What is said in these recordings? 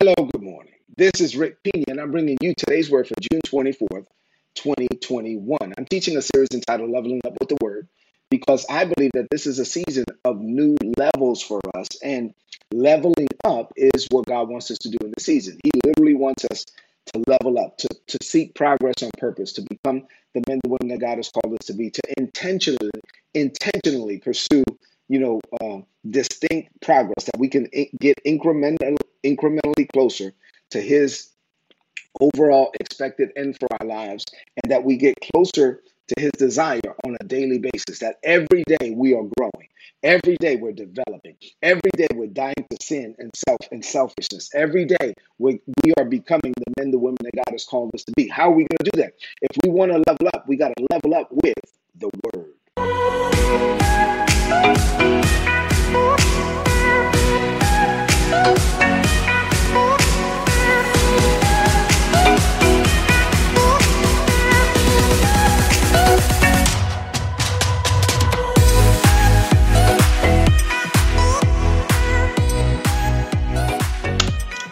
Hello, good morning. This is Rick Pina, and I'm bringing you today's word for June 24th, 2021. I'm teaching a series entitled Leveling Up with the Word because I believe that this is a season of new levels for us, and leveling up is what God wants us to do in the season. He literally wants us to level up, to, to seek progress on purpose, to become the men and women that God has called us to be, to intentionally, intentionally pursue you know, uh, distinct progress that we can get incremental, incrementally closer to His overall expected end for our lives, and that we get closer to His desire on a daily basis. That every day we are growing, every day we're developing, every day we're dying to sin and self and selfishness. Every day we, we are becoming the men, the women that God has called us to be. How are we going to do that? If we want to level up, we got to level up with the Word.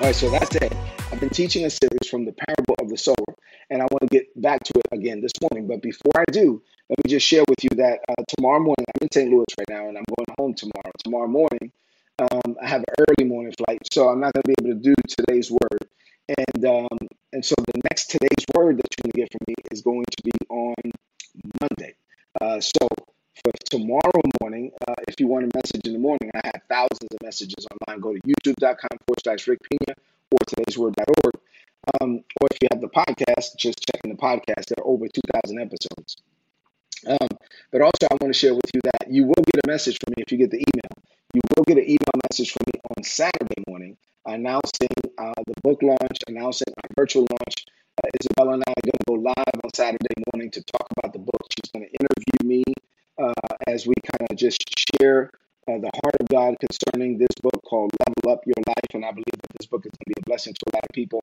All right, so that's it. I've been teaching a series from the parable of the sower, and I want to get back to it again this morning. But before I do, let me just share with you that uh, tomorrow morning, I'm in St. Louis right now, and I'm going home tomorrow. Tomorrow morning, um, I have an early morning flight, so I'm not going to be able to do today's word. And um, and so the next today's word that you're going to get from me is going to be on Monday. Uh, so for tomorrow morning, uh, if you want a message in the morning, I have thousands of messages online. Go to youtube.com forward slash Rick Pina or today'sword.org. Um, or if you have the podcast, just check in the podcast. There are over 2,000 episodes. Um, but also, I want to share with you that you will get a message from me if you get the email. You will get an email message from me on Saturday morning announcing uh, the book launch, announcing our virtual launch. Uh, Isabella and I are going to go live on Saturday morning to talk about the book. She's going to interview me uh, as we kind of just share uh, the heart of God concerning this book called Level Up Your Life. And I believe that this book is going to be a blessing to a lot of people.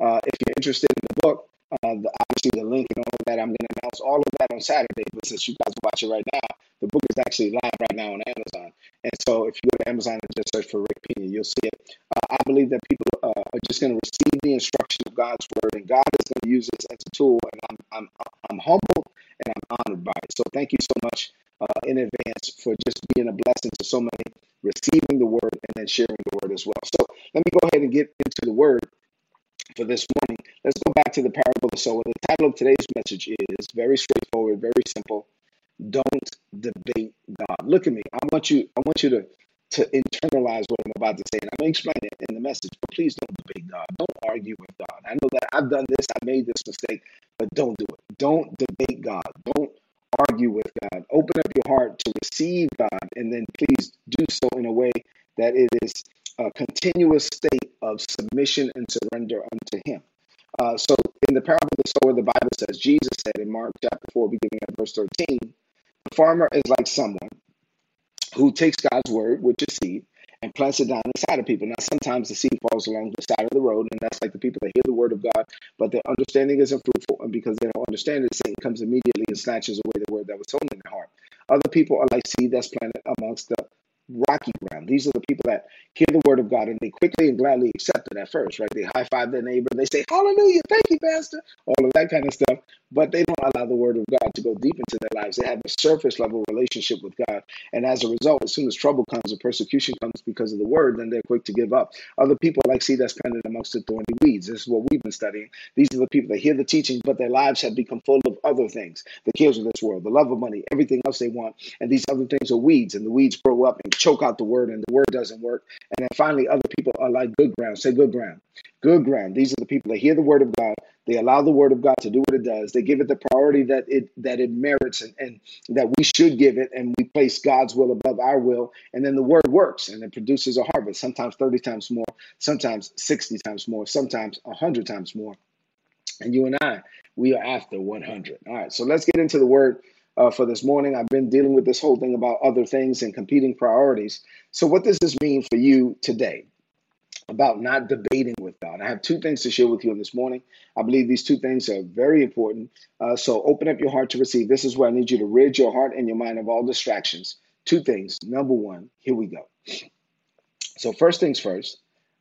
Uh, if you're interested in the book, uh, the, obviously the link and all of that, I'm going to announce all of that on Saturday. But since you guys are watching right now, the book is actually live right now on Amazon. And so if you go to Amazon and just search for Rick Pina, you'll see it. Uh, I believe that people uh, are just going to receive the instruction of God's word, and God is going to use this as a tool. And I'm, I'm, I'm humbled I'm honored by it. So thank you so much uh, in advance for just being a blessing to so many, receiving the word and then sharing the word as well. So let me go ahead and get into the word for this morning. Let's go back to the parable of the sower. The title of today's message is very straightforward, very simple. Don't debate God. Look at me. I want you. I want you to to internalize what I'm about to say, and I'm going to explain it in the message. But please don't debate God. Don't argue with God. I know that I've done this. I made this mistake, but don't do it. Don't debate God. Don't argue with God. Open up your heart to receive God, and then please do so in a way that it is a continuous state of submission and surrender unto Him. Uh, so, in the parable of the sower, the Bible says, Jesus said in Mark chapter 4, beginning at verse 13, the farmer is like someone who takes God's word, which is seed, and plants it down inside of people. Now, sometimes the seed falls along the side of the road, and that's like the people that hear the word of God, but their understanding isn't fruitful. And because they don't understand it, Satan comes immediately and snatches away the word that was sown in their heart. Other people are like seed that's planted amongst the rocky ground. These are the people that hear the word of God and they quickly and gladly accept it at first, right? They high five their neighbor, they say, Hallelujah, thank you, Pastor, all of that kind of stuff. But they don't allow the word of God to go deep into their lives. They have a surface level relationship with God. And as a result, as soon as trouble comes or persecution comes because of the word, then they're quick to give up. Other people like see that's planted amongst the thorny weeds. This is what we've been studying. These are the people that hear the teaching, but their lives have become full of other things the cares of this world, the love of money, everything else they want. And these other things are weeds, and the weeds grow up and choke out the word, and the word doesn't work. And then finally, other people are like good ground. Say good ground. Good ground. These are the people that hear the word of God. They allow the word of God to do what it does. They give it the priority that it that it merits and, and that we should give it, and we place God's will above our will. And then the word works and it produces a harvest, sometimes 30 times more, sometimes 60 times more, sometimes 100 times more. And you and I, we are after 100. All right, so let's get into the word uh, for this morning. I've been dealing with this whole thing about other things and competing priorities. So, what does this mean for you today? About not debating with God. I have two things to share with you this morning. I believe these two things are very important. Uh, so, open up your heart to receive. This is where I need you to rid your heart and your mind of all distractions. Two things. Number one, here we go. So, first things first,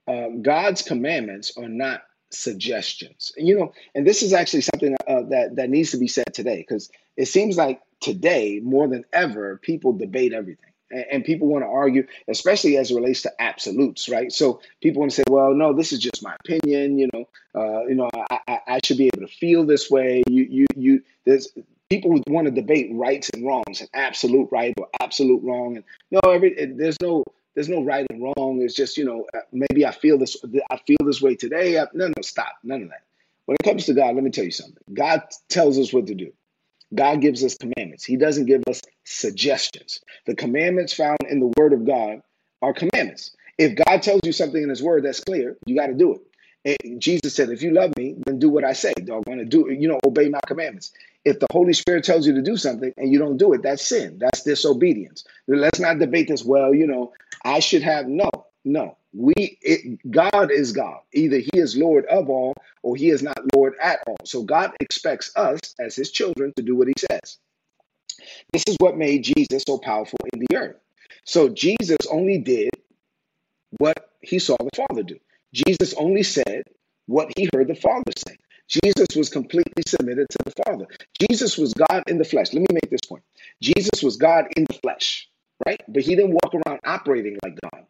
uh, God's commandments are not suggestions. And, you know, and this is actually something uh, that that needs to be said today because it seems like today more than ever people debate everything and, people want to argue, especially as it relates to absolutes, right? So people want to say, "Well, no, this is just my opinion." You know, uh, you know, I, I, I, should be able to feel this way. You, you, you. There's people want to debate rights and wrongs, and absolute right or absolute wrong, and no, every there's no there's no right and wrong. It's just you know uh, maybe I feel this I feel this way today. I, no, no, stop, none of that. When it comes to God, let me tell you something. God tells us what to do. God gives us commandments. He doesn't give us suggestions. The commandments found in the Word of God are commandments. If God tells you something in His Word that's clear, you got to do it. And Jesus said, "If you love me, then do what I say. Dog, want to do you know obey my commandments." If the Holy Spirit tells you to do something and you don't do it, that's sin. That's disobedience. Let's not debate this. Well, you know, I should have no, no. We it, God is God. Either He is Lord of all, or He is not Lord at all. So God expects us as His children to do what He says. This is what made Jesus so powerful in the earth. So Jesus only did what He saw the Father do. Jesus only said what He heard the Father say. Jesus was completely submitted to the Father. Jesus was God in the flesh. Let me make this point. Jesus was God in the flesh, right? But he didn't walk around operating like God.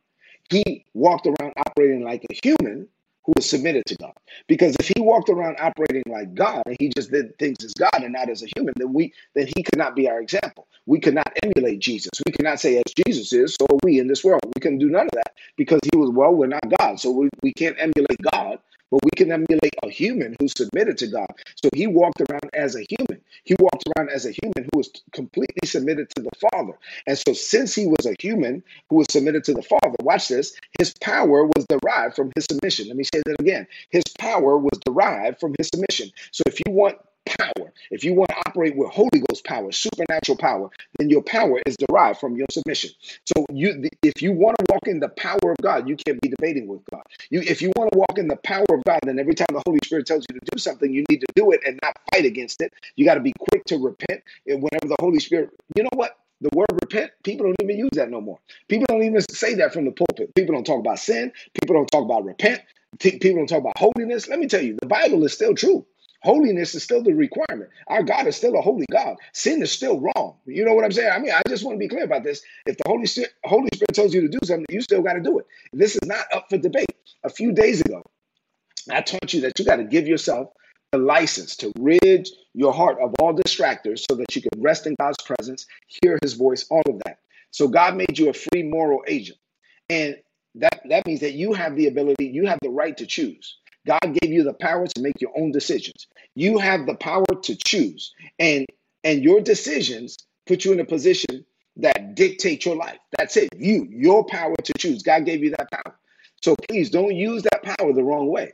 He walked around operating like a human who was submitted to God. Because if he walked around operating like God and he just did things as God and not as a human, then we then he could not be our example. We could not emulate Jesus. We cannot say as Jesus is, so are we in this world. We couldn't do none of that because he was well, we're not God. So we, we can't emulate God but we can emulate a human who submitted to God. So he walked around as a human. He walked around as a human who was completely submitted to the Father. And so, since he was a human who was submitted to the Father, watch this, his power was derived from his submission. Let me say that again. His power was derived from his submission. So, if you want power, if you want to operate with Holy Ghost power, supernatural power, then your power is derived from your submission. So you if you want to walk in the power of God, you can't be debating with God. You if you want to walk in the power of God, then every time the Holy Spirit tells you to do something, you need to do it and not fight against it. You got to be quick to repent whenever the Holy Spirit, you know what? The word repent, people don't even use that no more. People don't even say that from the pulpit. People don't talk about sin. People don't talk about repent. People don't talk about holiness. Let me tell you, the Bible is still true. Holiness is still the requirement. Our God is still a holy God. Sin is still wrong. You know what I'm saying? I mean, I just want to be clear about this. If the Holy Spirit, Holy Spirit tells you to do something, you still got to do it. This is not up for debate. A few days ago, I taught you that you got to give yourself the license to rid your heart of all distractors so that you can rest in God's presence, hear his voice, all of that. So God made you a free moral agent. And that, that means that you have the ability, you have the right to choose. God gave you the power to make your own decisions. You have the power to choose. And and your decisions put you in a position that dictate your life. That's it. You, your power to choose. God gave you that power. So please don't use that power the wrong way.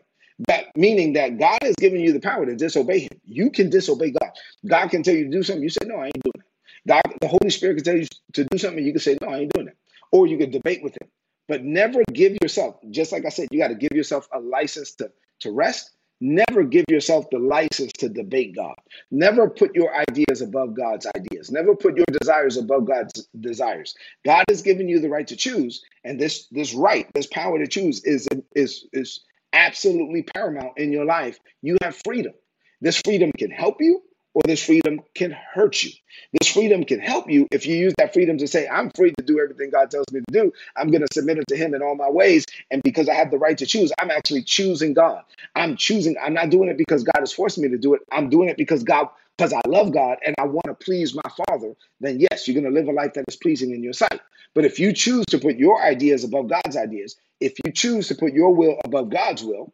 That meaning that God has given you the power to disobey him. You can disobey God. God can tell you to do something. You say, no, I ain't doing it. God, the Holy Spirit can tell you to do something. You can say, no, I ain't doing it. Or you can debate with him. But never give yourself, just like I said, you got to give yourself a license to, to rest. Never give yourself the license to debate God. Never put your ideas above God's ideas. Never put your desires above God's desires. God has given you the right to choose, and this this right, this power to choose is is is absolutely paramount in your life. You have freedom. This freedom can help you or this freedom can hurt you. This freedom can help you if you use that freedom to say, I'm free to do everything God tells me to do. I'm going to submit it to Him in all my ways. And because I have the right to choose, I'm actually choosing God. I'm choosing, I'm not doing it because God is forcing me to do it. I'm doing it because God, because I love God and I want to please my Father. Then, yes, you're going to live a life that is pleasing in your sight. But if you choose to put your ideas above God's ideas, if you choose to put your will above God's will,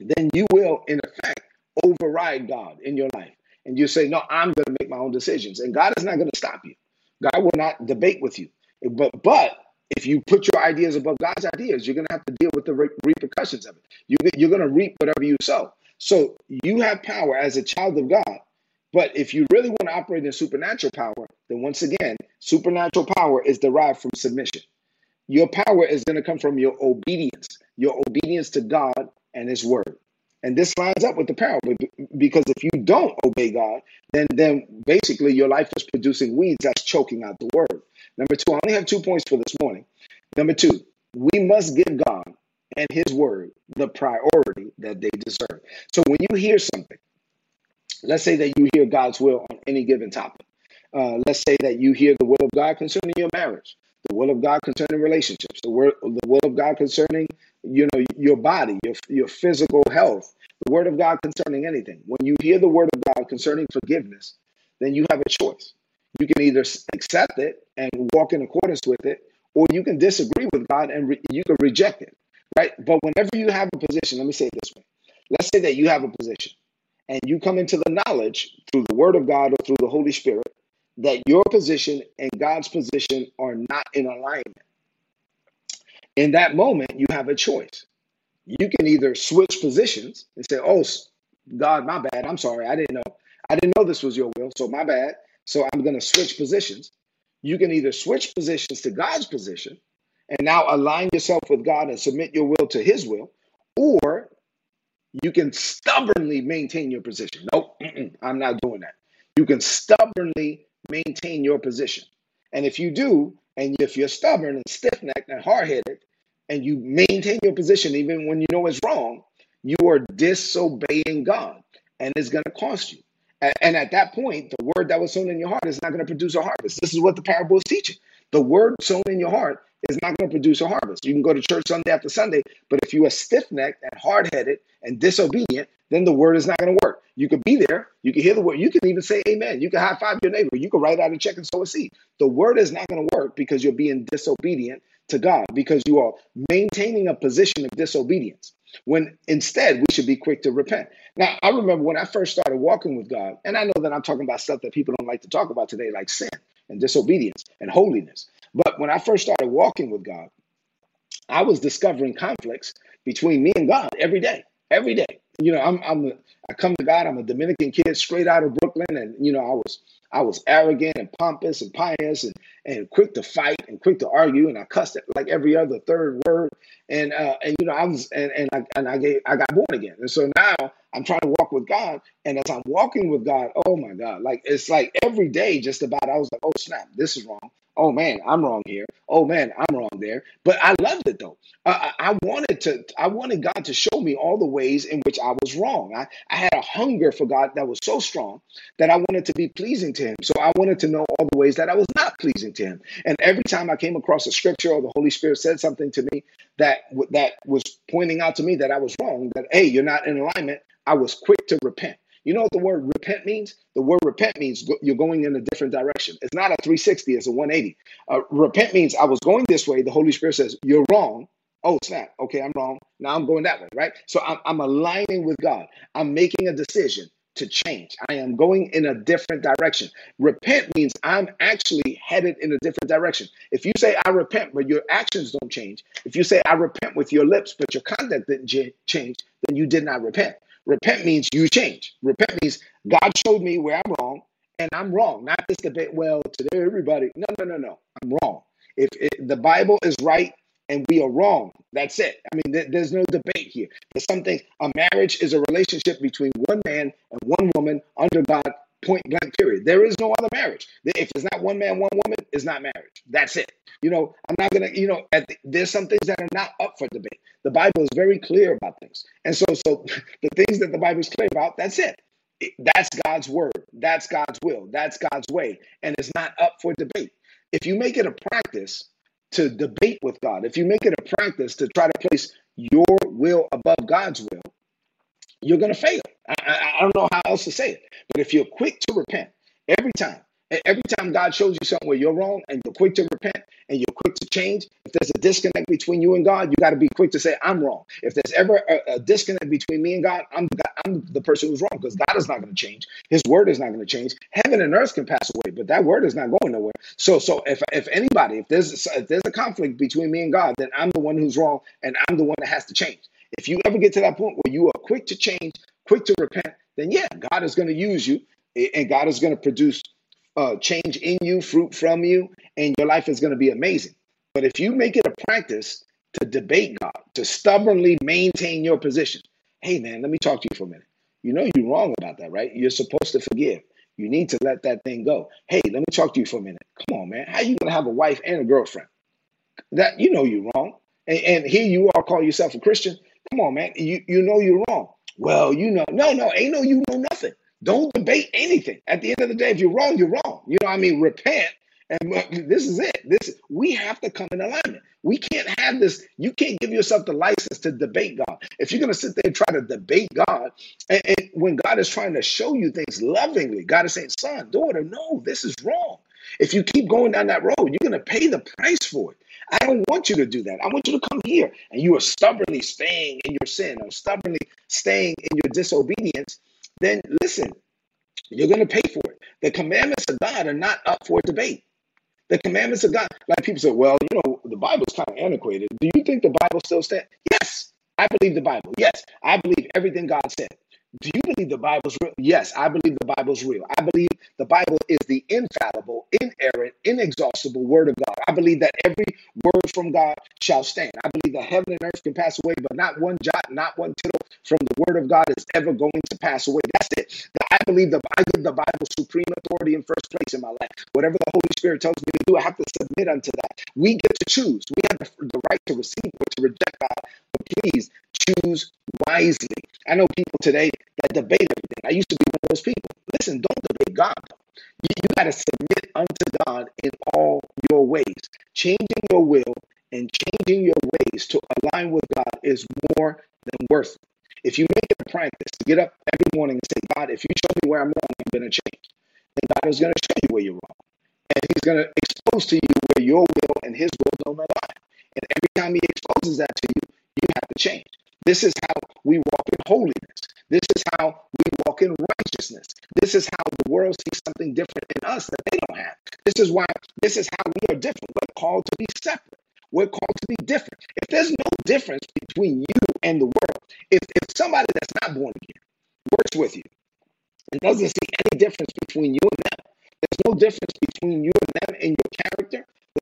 then you will, in effect, override God in your life and you say, No, I'm going to make my own decisions. And God is not going to stop you. God will not debate with you. But, but if you put your ideas above God's ideas, you're going to have to deal with the re- repercussions of it. You, you're going to reap whatever you sow. So you have power as a child of God. But if you really want to operate in supernatural power, then once again, supernatural power is derived from submission. Your power is going to come from your obedience, your obedience to God and His word. And this lines up with the parable because if you don't obey God, then then basically your life is producing weeds that's choking out the word. Number two, I only have two points for this morning. Number two, we must give God and his word the priority that they deserve. So when you hear something, let's say that you hear God's will on any given topic. Uh, let's say that you hear the will of God concerning your marriage, the will of God concerning relationships, the word, the will of God concerning you know your body, your your physical health, the word of God concerning anything. When you hear the word of God concerning forgiveness, then you have a choice. You can either accept it and walk in accordance with it, or you can disagree with God and re- you can reject it, right? But whenever you have a position, let me say it this way. Let's say that you have a position and you come into the knowledge through the word of God or through the Holy Spirit that your position and God's position are not in alignment. In that moment, you have a choice. You can either switch positions and say, Oh, God, my bad. I'm sorry. I didn't know. I didn't know this was your will. So, my bad. So, I'm going to switch positions. You can either switch positions to God's position and now align yourself with God and submit your will to His will, or you can stubbornly maintain your position. Nope, I'm not doing that. You can stubbornly maintain your position. And if you do, and if you're stubborn and stiff necked and hard headed, and you maintain your position even when you know it's wrong, you are disobeying God and it's going to cost you. And at that point, the word that was sown in your heart is not going to produce a harvest. This is what the parable is teaching. The word sown in your heart is not going to produce a harvest. You can go to church Sunday after Sunday, but if you are stiff necked and hard headed and disobedient, then the word is not going to work. You could be there, you can hear the word, you can even say amen. You can high five your neighbor, you can write out a check and sow a seed. The word is not going to work because you're being disobedient to God, because you are maintaining a position of disobedience. When instead we should be quick to repent. Now, I remember when I first started walking with God, and I know that I'm talking about stuff that people don't like to talk about today, like sin and disobedience and holiness. But when I first started walking with God, I was discovering conflicts between me and God every day, every day. You know, I'm, I'm, I come to God. I'm a Dominican kid straight out of Brooklyn, and you know, I was, I was arrogant and pompous and pious and and quick to fight and quick to argue, and I cussed it like every other third word, and uh, and you know, I was, and and I and I gave, I got born again, and so now I'm trying to walk with God, and as I'm walking with God, oh my God, like it's like every day, just about, I was like, oh snap, this is wrong oh man, I'm wrong here. Oh man, I'm wrong there. But I loved it though. Uh, I wanted to, I wanted God to show me all the ways in which I was wrong. I, I had a hunger for God that was so strong that I wanted to be pleasing to Him. So I wanted to know all the ways that I was not pleasing to Him. And every time I came across a scripture or the Holy Spirit said something to me that that was pointing out to me that I was wrong, that hey, you're not in alignment, I was quick to repent. You know what the word repent means? The word repent means you're going in a different direction. It's not a 360, it's a 180. Uh, repent means I was going this way. The Holy Spirit says, You're wrong. Oh, snap. Okay, I'm wrong. Now I'm going that way, right? So I'm, I'm aligning with God. I'm making a decision to change. I am going in a different direction. Repent means I'm actually headed in a different direction. If you say I repent, but your actions don't change, if you say I repent with your lips, but your conduct didn't change, then you did not repent. Repent means you change. Repent means God showed me where I'm wrong and I'm wrong. Not this debate, well, today everybody. No, no, no, no. I'm wrong. If it, the Bible is right and we are wrong, that's it. I mean, there, there's no debate here. There's something, a marriage is a relationship between one man and one woman under God, point blank, period. There is no other marriage. If it's not one man, one woman, it's not marriage. That's it. You know, I'm not going to, you know, the, there's some things that are not up for debate. The Bible is very clear about things. And so, so the things that the Bible is clear about, that's it. That's God's word. That's God's will. That's God's way. And it's not up for debate. If you make it a practice to debate with God, if you make it a practice to try to place your will above God's will, you're going to fail. I, I, I don't know how else to say it. But if you're quick to repent every time, Every time God shows you something where you're wrong and you're quick to repent and you're quick to change, if there's a disconnect between you and God, you got to be quick to say, I'm wrong. If there's ever a, a disconnect between me and God, I'm, I'm the person who's wrong because God is not going to change. His word is not going to change. Heaven and earth can pass away, but that word is not going nowhere. So, so if, if anybody, if there's, if there's a conflict between me and God, then I'm the one who's wrong and I'm the one that has to change. If you ever get to that point where you are quick to change, quick to repent, then yeah, God is going to use you and God is going to produce uh, change in you, fruit from you, and your life is going to be amazing. But if you make it a practice to debate God, to stubbornly maintain your position, hey man, let me talk to you for a minute. You know you're wrong about that, right? You're supposed to forgive. You need to let that thing go. Hey, let me talk to you for a minute. Come on, man. How you gonna have a wife and a girlfriend? That you know you're wrong. And, and here you are call yourself a Christian. Come on, man. You you know you're wrong. Well, you know, no, no, ain't no you know nothing. Don't debate anything. At the end of the day, if you're wrong, you're wrong. You know what I mean? Repent. And uh, this is it. This we have to come in alignment. We can't have this. You can't give yourself the license to debate God. If you're going to sit there and try to debate God, and, and when God is trying to show you things lovingly, God is saying, "Son, daughter, no, this is wrong." If you keep going down that road, you're going to pay the price for it. I don't want you to do that. I want you to come here and you are stubbornly staying in your sin or stubbornly staying in your disobedience. Then listen, you're going to pay for it. The commandments of God are not up for debate. The commandments of God, like people say, well, you know, the Bible's kind of antiquated. Do you think the Bible still stands? Yes, I believe the Bible. Yes, I believe everything God said. Do you believe the Bible's real? Yes, I believe the Bible's real. I believe the Bible is the infallible, inerrant, inexhaustible word of God. I believe that every word from God shall stand. I believe that heaven and earth can pass away, but not one jot, not one tittle from the word of God is ever going to pass away. That's it. I believe that I give the Bible supreme authority in first place in my life. Whatever the Holy Spirit tells me to do, I have to submit unto that. We get to choose. We have the, the right to receive or to reject God. Please choose wisely. I know people today that debate everything. I used to be one of those people. Listen, don't debate God. You, you got to submit unto God in all your ways. Changing your will and changing your ways to align with God is more than worth it. If you make it a practice to get up every morning and say, God, if you show me where I'm wrong, I'm going to change, then God is going to show you where you're wrong. And He's going to expose to you where your will and His will don't align. And every time He exposes that to you, you have to change. This is how we walk in holiness. This is how we walk in righteousness. This is how the world sees something different in us that they don't have. This is why, this is how we are different. We're called to be separate. We're called to be different. If there's no difference between you and the world, if, if somebody that's not born again works with you and doesn't see any difference between you and them, there's no difference between you and them in your character.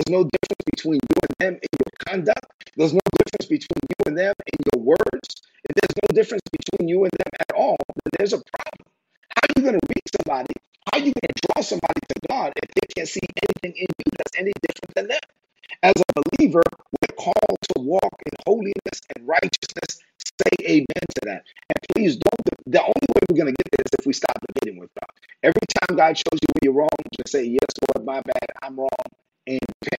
There's no difference between you and them in your conduct. There's no difference between you and them in your words. If there's no difference between you and them at all, then there's a problem. How are you going to reach somebody? How are you going to draw somebody to God if they can't see anything in you that's any different than them? As a believer, we're called to walk in holiness and righteousness. Say amen to that. And please don't, the only way we're going to get there is if we stop debating with God. Every time God shows you where you're wrong, just say, Yes, Lord, my bad, I'm wrong, and.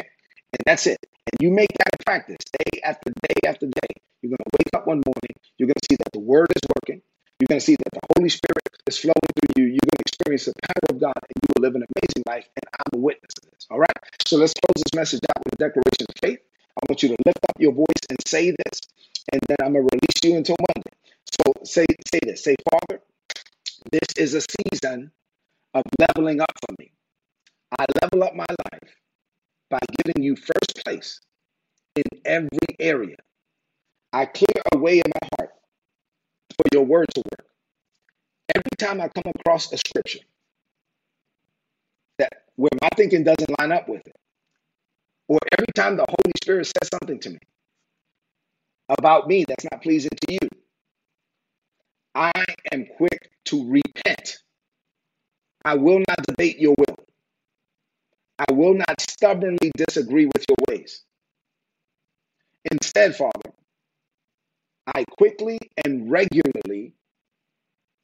And that's it. And you make that a practice day after day after day. You're going to wake up one morning. You're going to see that the word is working. You're going to see that the Holy Spirit is flowing through you. You're going to experience the power of God and you will live an amazing life. And I'm a witness of this. All right. So let's close this message out with a declaration of faith. I want you to lift up your voice and say this, and then I'm going to release you until Monday. So say, say this. Say, Father, this is a season of leveling up for me. I level up my life by giving you first place in every area. I clear a way in my heart for your word to work. Every time I come across a scripture that where my thinking doesn't line up with it, or every time the Holy Spirit says something to me about me that's not pleasing to you, I am quick to repent. I will not debate your will. I will not stubbornly disagree with your ways. Instead, Father, I quickly and regularly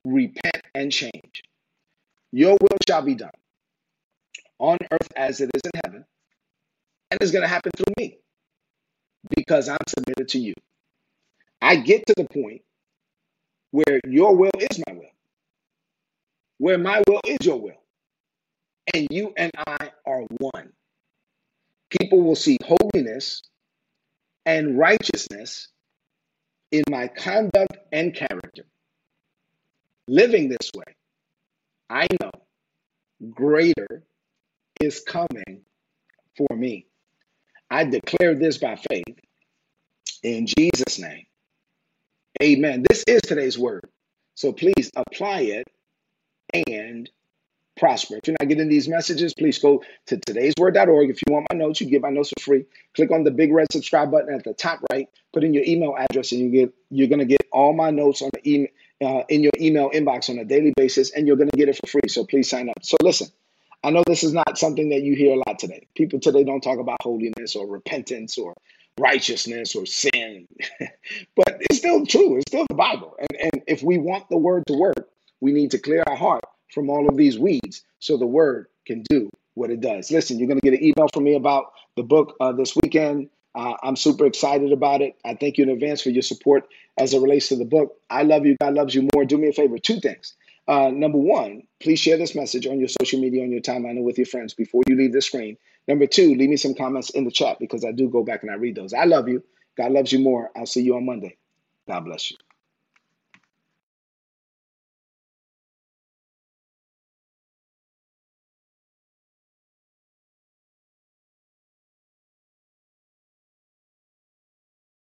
repent and change. Your will shall be done on earth as it is in heaven. And it's going to happen through me because I'm submitted to you. I get to the point where your will is my will, where my will is your will, and you and I are one. People will see holiness and righteousness in my conduct and character. Living this way, I know greater is coming for me. I declare this by faith in Jesus' name. Amen. This is today's word. So please apply it and prosper. If you're not getting these messages, please go to today'sword.org. If you want my notes, you get my notes for free. Click on the big red subscribe button at the top right. Put in your email address, and you get you're gonna get all my notes on the email uh, in your email inbox on a daily basis, and you're gonna get it for free. So please sign up. So listen. I know this is not something that you hear a lot today. People today don't talk about holiness or repentance or righteousness or sin. but it's still true. It's still the Bible. And, and if we want the word to work, we need to clear our heart from all of these weeds so the word can do what it does. Listen, you're going to get an email from me about the book uh, this weekend. Uh, I'm super excited about it. I thank you in advance for your support as it relates to the book. I love you. God loves you more. Do me a favor two things. Uh, number one, please share this message on your social media, on your timeline, and with your friends before you leave the screen. Number two, leave me some comments in the chat because I do go back and I read those. I love you. God loves you more. I'll see you on Monday. God bless you.